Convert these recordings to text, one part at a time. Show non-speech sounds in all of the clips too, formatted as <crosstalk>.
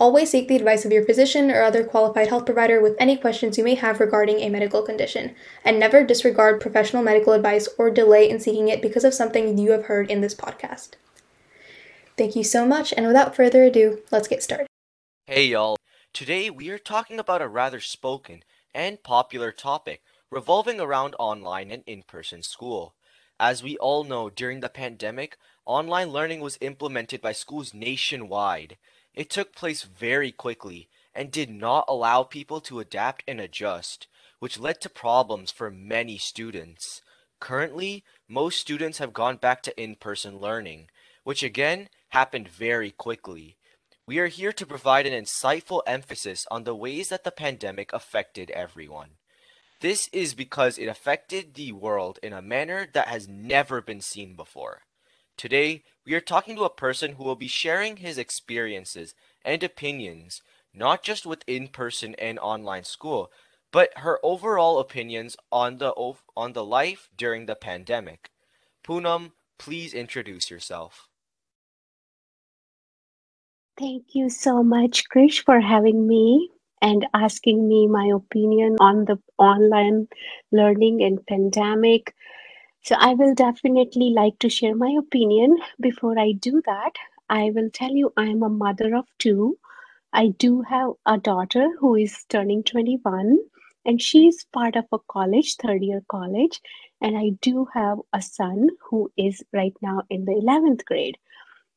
Always seek the advice of your physician or other qualified health provider with any questions you may have regarding a medical condition, and never disregard professional medical advice or delay in seeking it because of something you have heard in this podcast. Thank you so much, and without further ado, let's get started. Hey y'all, today we are talking about a rather spoken and popular topic revolving around online and in person school. As we all know, during the pandemic, online learning was implemented by schools nationwide. It took place very quickly and did not allow people to adapt and adjust, which led to problems for many students. Currently, most students have gone back to in-person learning, which again happened very quickly. We are here to provide an insightful emphasis on the ways that the pandemic affected everyone. This is because it affected the world in a manner that has never been seen before. Today, we are talking to a person who will be sharing his experiences and opinions, not just with in-person and online school, but her overall opinions on the on the life during the pandemic. Poonam, please introduce yourself. Thank you so much, Krish, for having me and asking me my opinion on the online learning and pandemic. So I will definitely like to share my opinion. Before I do that, I will tell you I am a mother of two. I do have a daughter who is turning 21 and she's part of a college, third year college. And I do have a son who is right now in the 11th grade.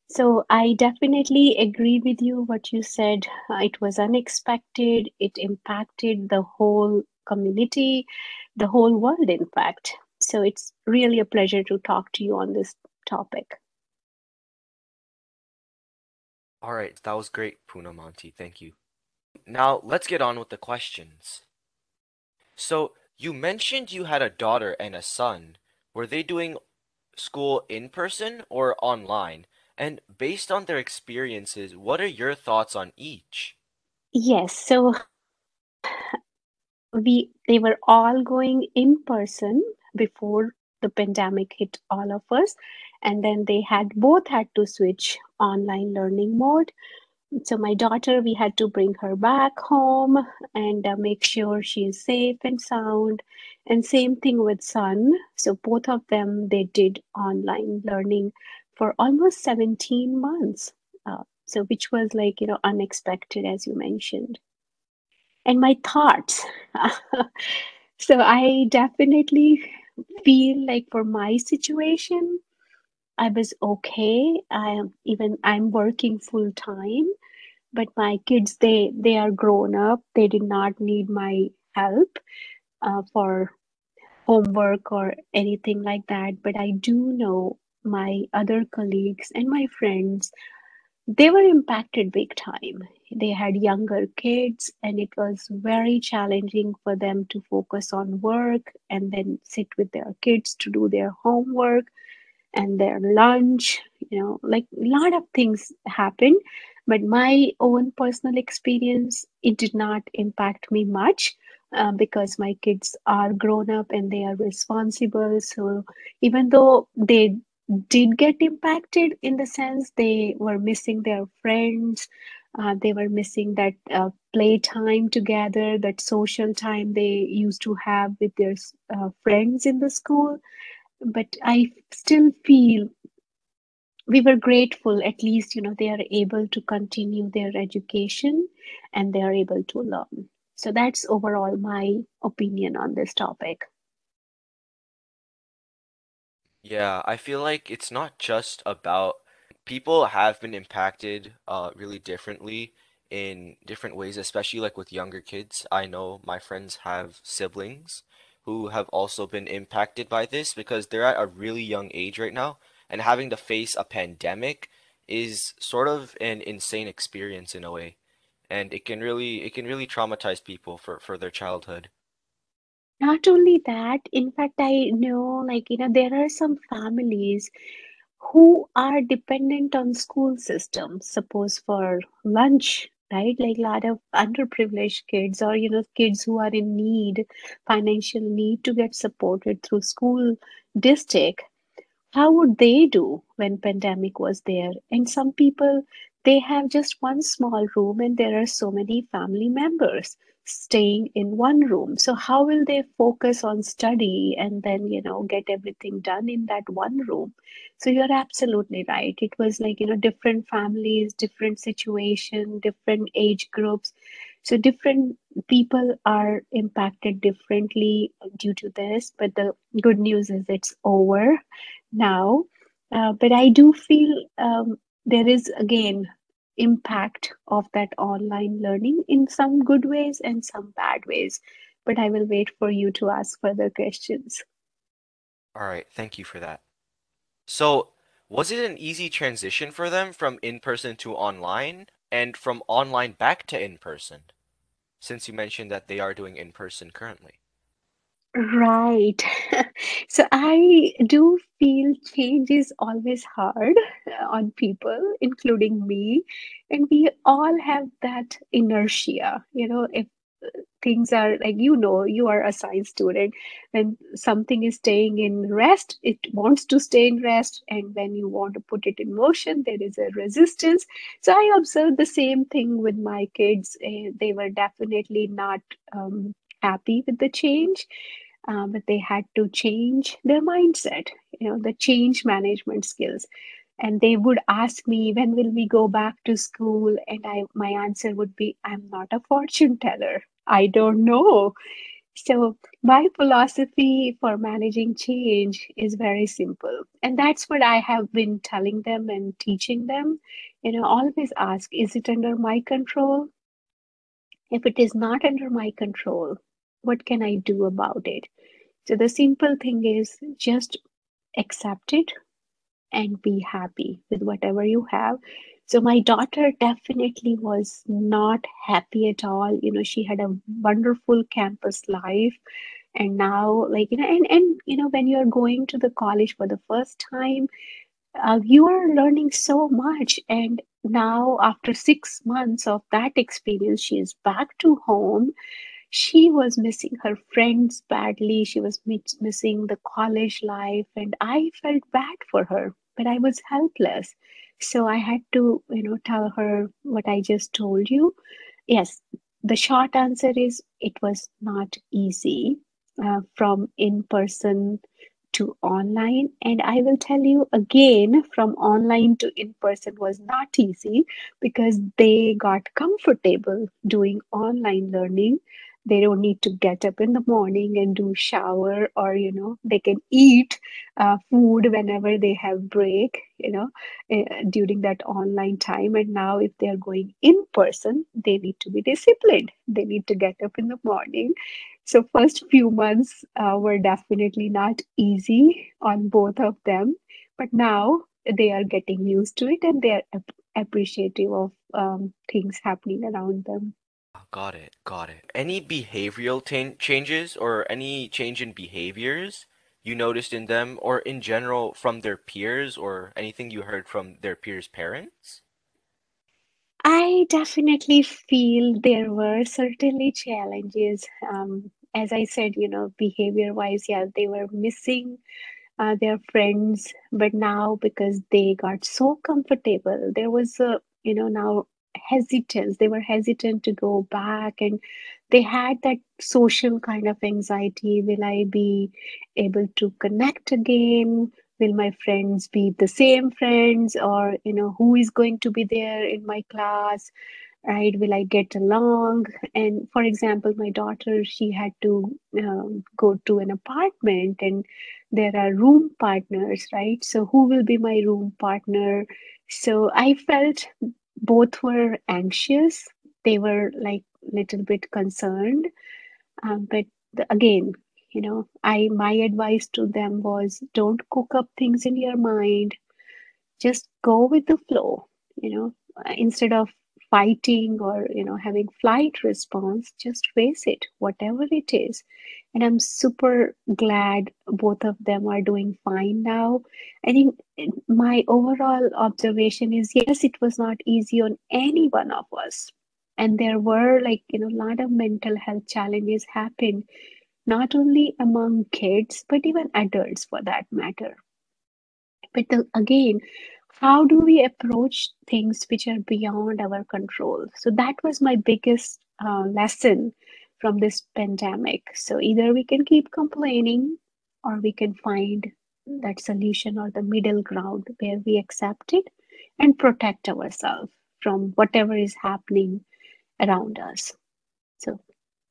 So I definitely agree with you what you said. It was unexpected. It impacted the whole community, the whole world, in fact. So it's really a pleasure to talk to you on this topic. All right, that was great, Poonam Auntie. Thank you. Now, let's get on with the questions. So, you mentioned you had a daughter and a son. Were they doing school in person or online? And based on their experiences, what are your thoughts on each? Yes, so we they were all going in person before the pandemic hit all of us. And then they had both had to switch online learning mode. So my daughter we had to bring her back home and uh, make sure she is safe and sound. And same thing with son. So both of them they did online learning for almost 17 months uh, so which was like you know unexpected as you mentioned. And my thoughts. <laughs> So i definitely feel like for my situation, I was okay. I am even I'm working full time, but my kids they they are grown up. They did not need my help uh, for homework or anything like that. But I do know my other colleagues and my friends they were impacted big time. They had younger kids, and it was very challenging for them to focus on work and then sit with their kids to do their homework and their lunch. You know, like a lot of things happened. But my own personal experience, it did not impact me much. Uh, because my kids are grown up and they are responsible. So even though they did get impacted in the sense they were missing their friends uh, they were missing that uh, play time together that social time they used to have with their uh, friends in the school. But i still feel we were grateful. At least you know they are able to continue their education and they are able to learn. So that's overall my opinion on this topic. Yeah, I feel like it's not just about people have been impacted uh really differently in different ways, especially like with younger kids. I know my friends have siblings who have also been impacted by this because they're at a really young age right now, and having to face a pandemic is sort of an insane experience in a way, and it can really it can really traumatize people for for their childhood. Not only that, in fact, I know, like, you know, there are some families who are dependent on school systems, suppose for lunch, right? Like a lot of underprivileged kids or, you know, kids who are in need, financial need to get supported through school district. How would they do when pandemic was there? And some people they have just one small room and there are so many family members staying in one room. So how will they focus on study and then you know get everything done in that one room? So you're absolutely right. It was like you know different families different situation different age groups. So different people are impacted differently due to this but the good news is it's over now. Uh, but I do feel um, there is again impact of that online learning in some good ways and some bad ways. But I will wait for you to ask further questions. All right, thank you for that. So, was it an easy transition for them from in-person to online and from online back to in-person? Since you mentioned that they are doing in-person currently. Right. <laughs> So I do feel change is always hard uh, on people, including me. And we all have that inertia. You know, if uh, things are like, you know, you are a science student, when something is staying in rest, it wants to stay in rest. And when you want to put it in motion, there is a resistance. So I observed the same thing with my kids. Uh, they were definitely not um, happy with the change uh, but they had to change their mindset, you know, the change management skills. And they would ask me, when will we go back to school? And I, my answer would be, I'm not a fortune teller. I don't know. So my philosophy for managing change is very simple. And that's what I have been telling them and teaching them. You know, always ask, is it under my control? If it is not under my control, what can I do about it? So the simple thing is just accept it and be happy with whatever you have. So my daughter definitely was not happy at all. You know, she had a wonderful campus life. And now, like, you know, and, and you know, when you're going to the college for the first time, uh, you are learning so much. And now, after six months of that experience, she is back to home she was missing her friends badly. She was missing the college life, and I felt bad for her, but I was helpless. So I had to, you know, tell her what I just told you. Yes, the short answer is it was not easy uh, from in person to online. And I will tell you again, from online to in person was not easy because they got comfortable doing online learning they don't need to get up in the morning and do shower or you know they can eat uh, food whenever they have break you know uh, during that online time. And now if they are going in person they need to be disciplined. They need to get up in the morning. So first few months uh, were definitely not easy on both of them. But now they are getting used to it and they are ap- appreciative of um, things happening around them Got it, got it. Any behavioral tan- changes or any change in behaviors you noticed in them or in general from their peers or anything you heard from their peers' parents? I definitely feel there were certainly challenges. Um, as I said, you know, behavior wise, yeah, they were missing uh, their friends, but now because they got so comfortable, there was a, you know, now hesitance. They were hesitant to go back and they had that social kind of anxiety. Will I be able to connect again? Will my friends be the same friends? Or, you know, who is going to be there in my class? right will i get along and for example my daughter she had to um, go to an apartment and there are room partners right so who will be my room partner so i felt both were anxious. They were like little bit concerned. Um, but the, again you know i my advice to them was don't cook up things in your mind. Just go with the flow you know. Instead of fighting or you know having flight response just face it whatever it is and I'm super glad both of them are doing fine now. I think my overall observation is yes, it was not easy on any one of us. And there were like, you know, a lot of mental health challenges happened, not only among kids, but even adults for that matter. But the, again, how do we approach things which are beyond our control? So that was my biggest uh, lesson from this pandemic. So either we can keep complaining or we can find that solution or the middle ground where we accept it and protect ourselves from whatever is happening around us. So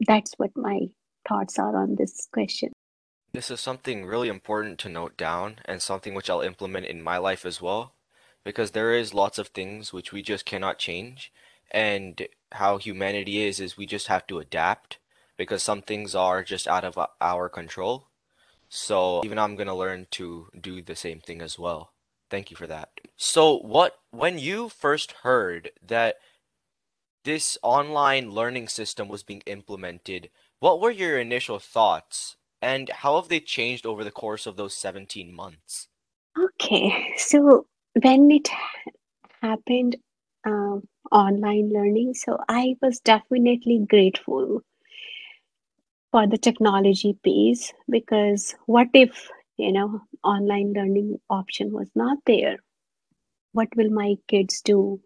that's what my thoughts are on this question. This is something really important to note down and something which I'll implement in my life as well because there is lots of things which we just cannot change and how humanity is is we just have to adapt because some things are just out of our control. So even I'm going to learn to do the same thing as well. Thank you for that. So what when you first heard that this online learning system was being implemented, what were your initial thoughts and how have they changed over the course of those 17 months? Okay, so when it happened, um, online learning. So I was definitely grateful for the technology piece because what if, you know, online learning option was not there? What will my kids do?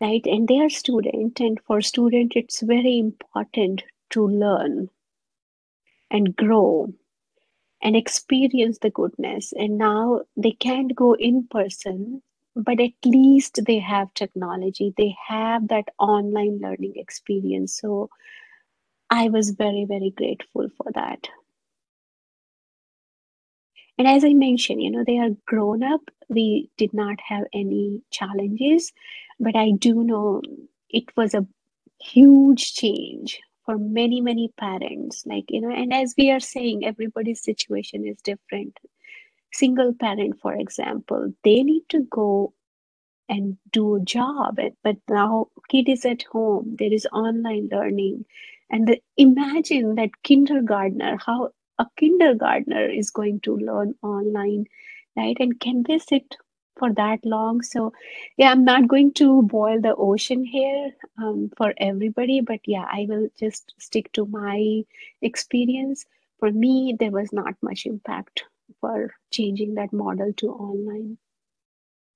Right? And they are student, and for student, it's very important to learn and grow and experience the goodness. And now they can't go in person but at least they have technology. They have that online learning experience. So i was very very grateful for that. And as i mentioned you know they are grown up. We did not have any challenges but i do know it was a huge change for many many parents. Like you know and as we are saying everybody's situation is different single parent for example they need to go and do a job but now kid is at home there is online learning. And the, imagine that kindergartner how a kindergartner is going to learn online right? And can they sit for that long? So yeah i'm not going to boil the ocean here um, for everybody but yeah i will just stick to my experience. For me there was not much impact for changing that model to online.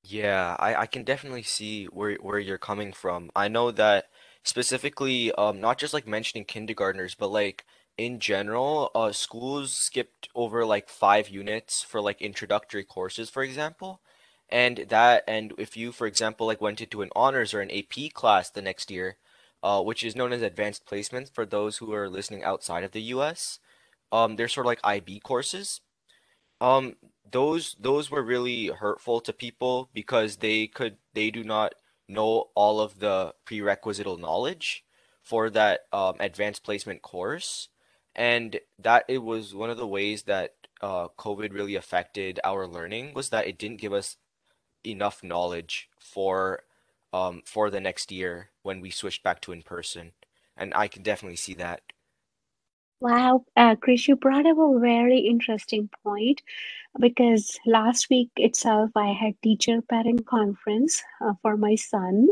Yeah, I, I can definitely see where where you're coming from. I know that specifically, um, not just like mentioning kindergartners, but like in general, uh, schools skipped over like five units for like introductory courses, for example. And that, and if you, for example, like went into an honors or an AP class the next year, uh, which is known as advanced placement for those who are listening outside of the US, um, they're sort of like IB courses. Um, those those were really hurtful to people because they could they do not know all of the prerequisite knowledge for that um, advanced placement course, and that it was one of the ways that uh, COVID really affected our learning was that it didn't give us enough knowledge for um, for the next year when we switched back to in person, and I can definitely see that. Wow, uh, Krish, you brought up a very interesting point because last week itself I had teacher parent conference uh, for my son,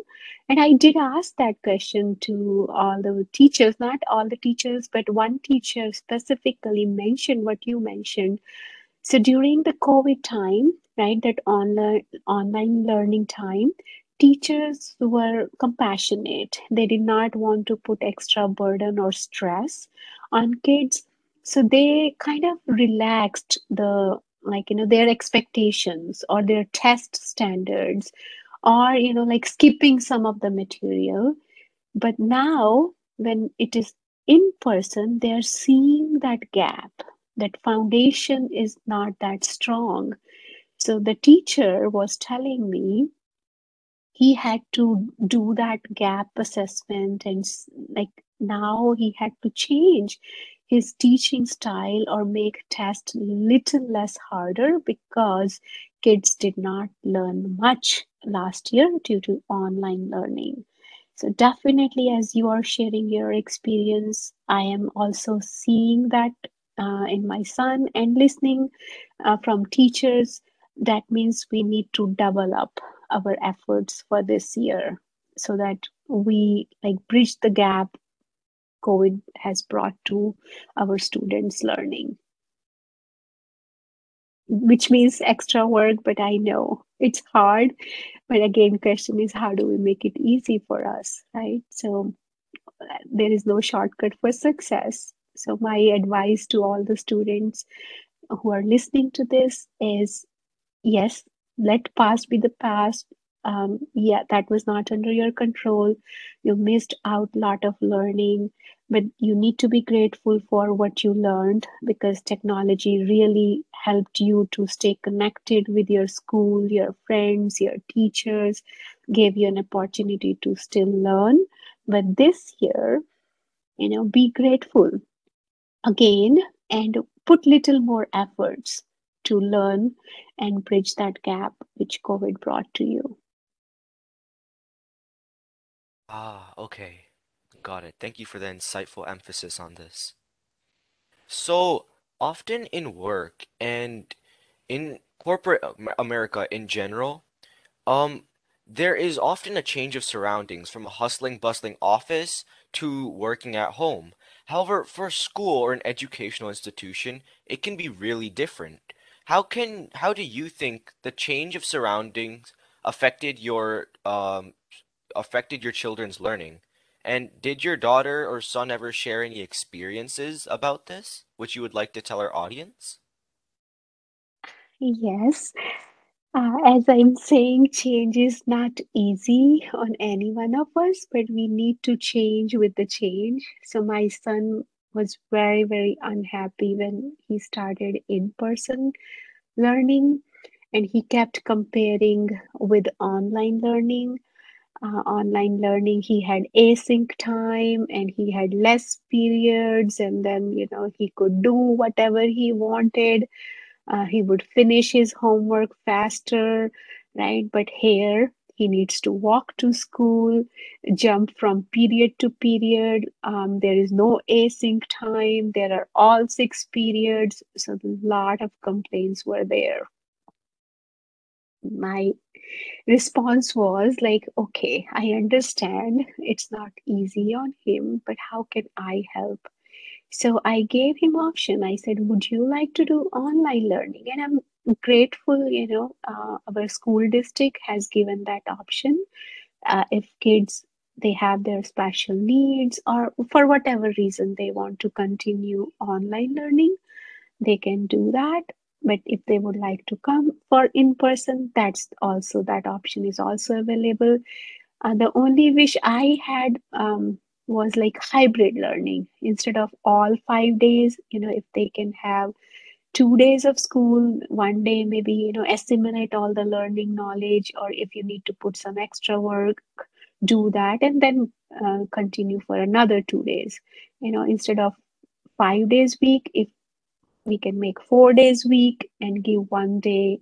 and I did ask that question to all the teachers, not all the teachers, but one teacher specifically mentioned what you mentioned. So during the COVID time, right, that online online learning time, teachers were compassionate. They did not want to put extra burden or stress on kids. So they kind of relaxed the like you know their expectations or their test standards or you know like skipping some of the material. But now when it is in person they are seeing that gap. That foundation is not that strong. So the teacher was telling me he had to do that gap assessment and like now he had to change his teaching style or make test little less harder because kids did not learn much last year due to online learning. So definitely as you are sharing your experience i am also seeing that uh, in my son and listening uh, from teachers. That means we need to double up our efforts for this year so that we like bridge the gap covid has brought to our students learning. Which means extra work but i know it's hard. But again question is how do we make it easy for us right? So there is no shortcut for success. So my advice to all the students who are listening to this is yes let past be the past. Um, yeah that was not under your control. You missed out lot of learning but you need to be grateful for what you learned because technology really helped you to stay connected with your school your friends your teachers gave you an opportunity to still learn. But this year you know be grateful again and put little more efforts to learn and bridge that gap which covid brought to you Ah, okay. Got it. Thank you for the insightful emphasis on this. So, often in work and in corporate America in general, um, there is often a change of surroundings from a hustling, bustling office to working at home. However, for a school or an educational institution, it can be really different. How can, how do you think the change of surroundings affected your um affected your children's learning? And did your daughter or son ever share any experiences about this, which you would like to tell our audience? yes Uh, as I'm saying, change is not easy on any one of us, but we need to change with the change. So my son was very, very unhappy when he started in-person learning, and he kept comparing with online learning. Uh, online learning, he had async time and he had less periods, and then, you know, he could do whatever he wanted uh, he would finish his homework faster, right? But here he needs to walk to school, jump from period to period. Um, there is no async time. There are all six periods. So a lot of complaints were there. My response was like, okay, I understand it's not easy on him, but how can I help? So I gave him option. I said, "Would you like to do online learning?" And I'm grateful, you know, uh, our school district has given that option. Uh, if kids they have their special needs or for whatever reason they want to continue online learning, they can do that. But if they would like to come for in person, that's also that option is also available. Uh, the only wish I had um, was like hybrid learning instead of all five days. You know, if they can have two days of school, one day maybe you know assimilate all the learning knowledge, or if you need to put some extra work, do that, and then uh, continue for another two days. You know, instead of five days week, if we can make four days week and give one day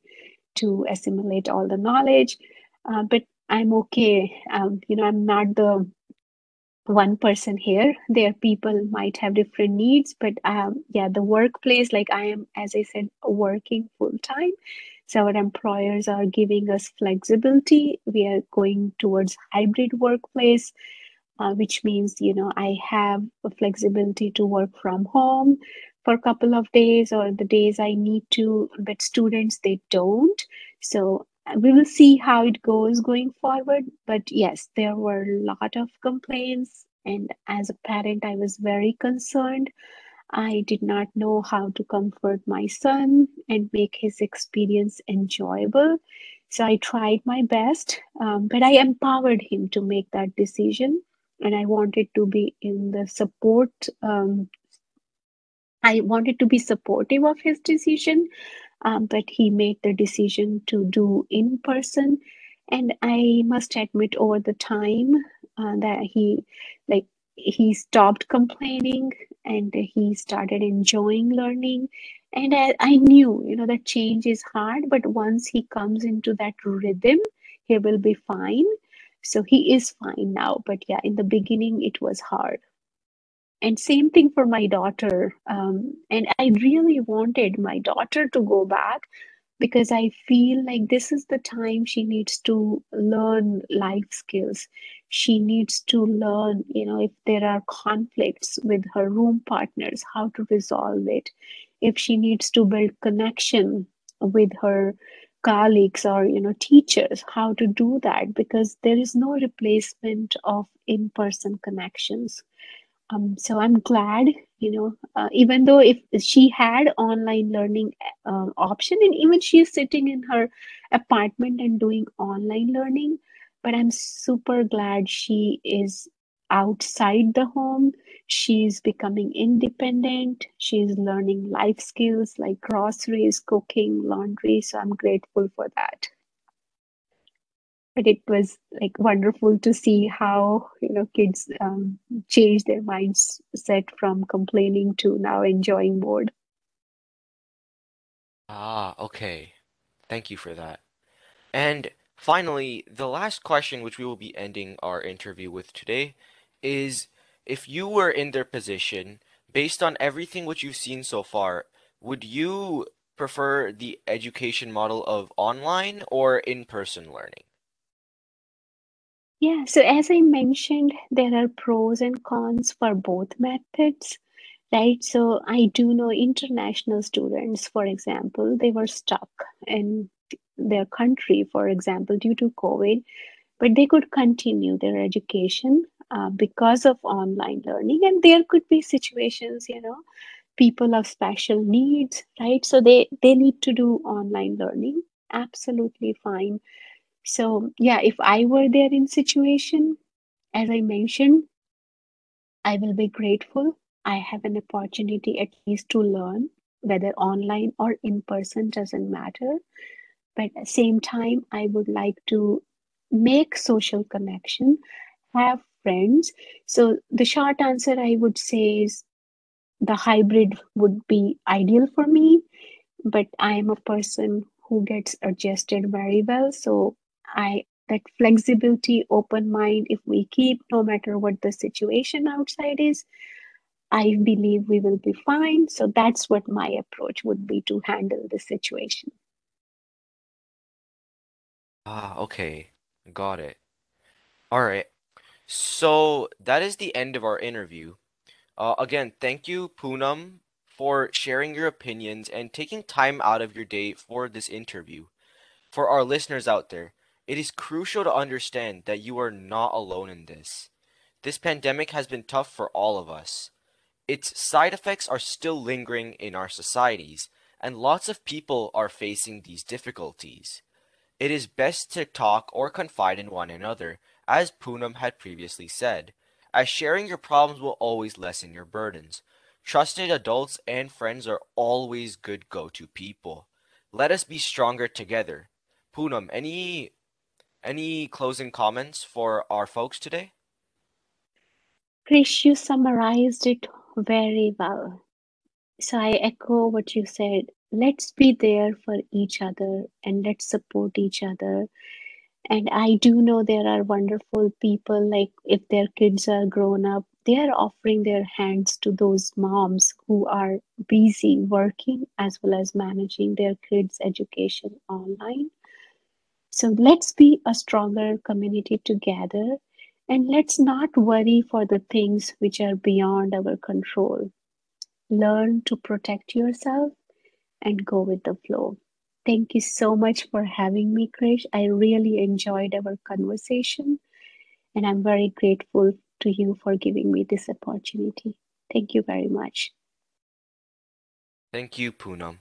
to assimilate all the knowledge. Uh, but I'm okay. Um, you know, I'm not the one person here. their people might have different needs, but um, yeah, the workplace, like I am, as I said, working full time. So our employers are giving us flexibility. We are going towards hybrid workplace uh, which means you know I have a flexibility to work from home for a couple of days or the days I need to, but students they don't. So we will see how it goes going forward. But yes, there were a lot of complaints, and as a parent, I was very concerned. I did not know how to comfort my son and make his experience enjoyable. So I tried my best, um, but I empowered him to make that decision and I wanted to be in the support. Um, I wanted to be supportive of his decision, um, but he made the decision to do in person. And I must admit, over the time uh, that he, like, he stopped complaining and he started enjoying learning. And I, I knew, you know, that change is hard, but once he comes into that rhythm, he will be fine so he is fine now but yeah in the beginning it was hard and same thing for my daughter. Um, and i really wanted my daughter to go back because i feel like this is the time she needs to learn life skills. She needs to learn you know if there are conflicts with her room partners how to resolve it. If she needs to build connection with her colleagues or you know teachers how to do that because there is no replacement of in-person connections um, so i'm glad you know uh, even though if she had online learning uh, option and even she is sitting in her apartment and doing online learning but i'm super glad she is outside the home. She's becoming independent. She's learning life skills like groceries cooking laundry. So i'm grateful for that but it was like wonderful to see how you know kids um, change their mindset from complaining to now enjoying board Ah, okay. Thank you for that. And finally, the last question, which we will be ending our interview with today, is if you were in their position, based on everything which you've seen so far, would you prefer the education model of online or in-person learning? Yeah so as i mentioned there are pros and cons for both methods right? So i do know international students for example they were stuck in their country for example due to covid but they could continue their education uh, because of online learning and there could be situations you know people of special needs right? So they they need to do online learning absolutely fine so yeah if i were there in situation as i mentioned i will be grateful. I have an opportunity at least to learn whether online or in person doesn't matter. But at the same time i would like to make social connection have friends. So the short answer i would say is the hybrid would be ideal for me. But i am a person who gets adjusted very well. So i that flexibility open mind if we keep no matter what the situation outside is i believe we will be fine so that's what my approach would be to handle the situation Ah, okay. Got it. All right. So that is the end of our interview. Uh, again, thank you, Poonam, for sharing your opinions and taking time out of your day for this interview. For our listeners out there, it is crucial to understand that you are not alone in this. This pandemic has been tough for all of us. Its side effects are still lingering in our societies, and lots of people are facing these difficulties. It is best to talk or confide in one another, as Poonam had previously said, as sharing your problems will always lessen your burdens. Trusted adults and friends are always good go-to people. Let us be stronger together. Poonam, any any closing comments for our folks today? Krish, you summarized it very well. So I echo what you said. Let's be there for each other and let's support each other. And I do know there are wonderful people, like if their kids are grown up, they are offering their hands to those moms who are busy working as well as managing their kids' education online. So let's be a stronger community together and let's not worry for the things which are beyond our control. Learn to protect yourself and go with the flow. Thank you so much for having me, Krish. I really enjoyed our conversation and I'm very grateful to you for giving me this opportunity. Thank you very much. Thank you, Poonam.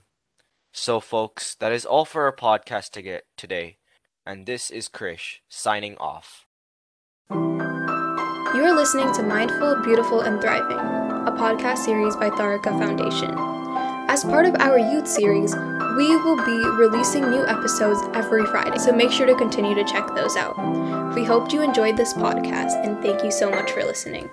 So, folks, that is all for our podcast to today. And this is Krish signing off. You are listening to Mindful, Beautiful, and Thriving, a podcast series by Tharaka Foundation. As part of our youth series, we will be releasing new episodes every Friday, so make sure to continue to check those out. We hope you enjoyed this podcast, and thank you so much for listening.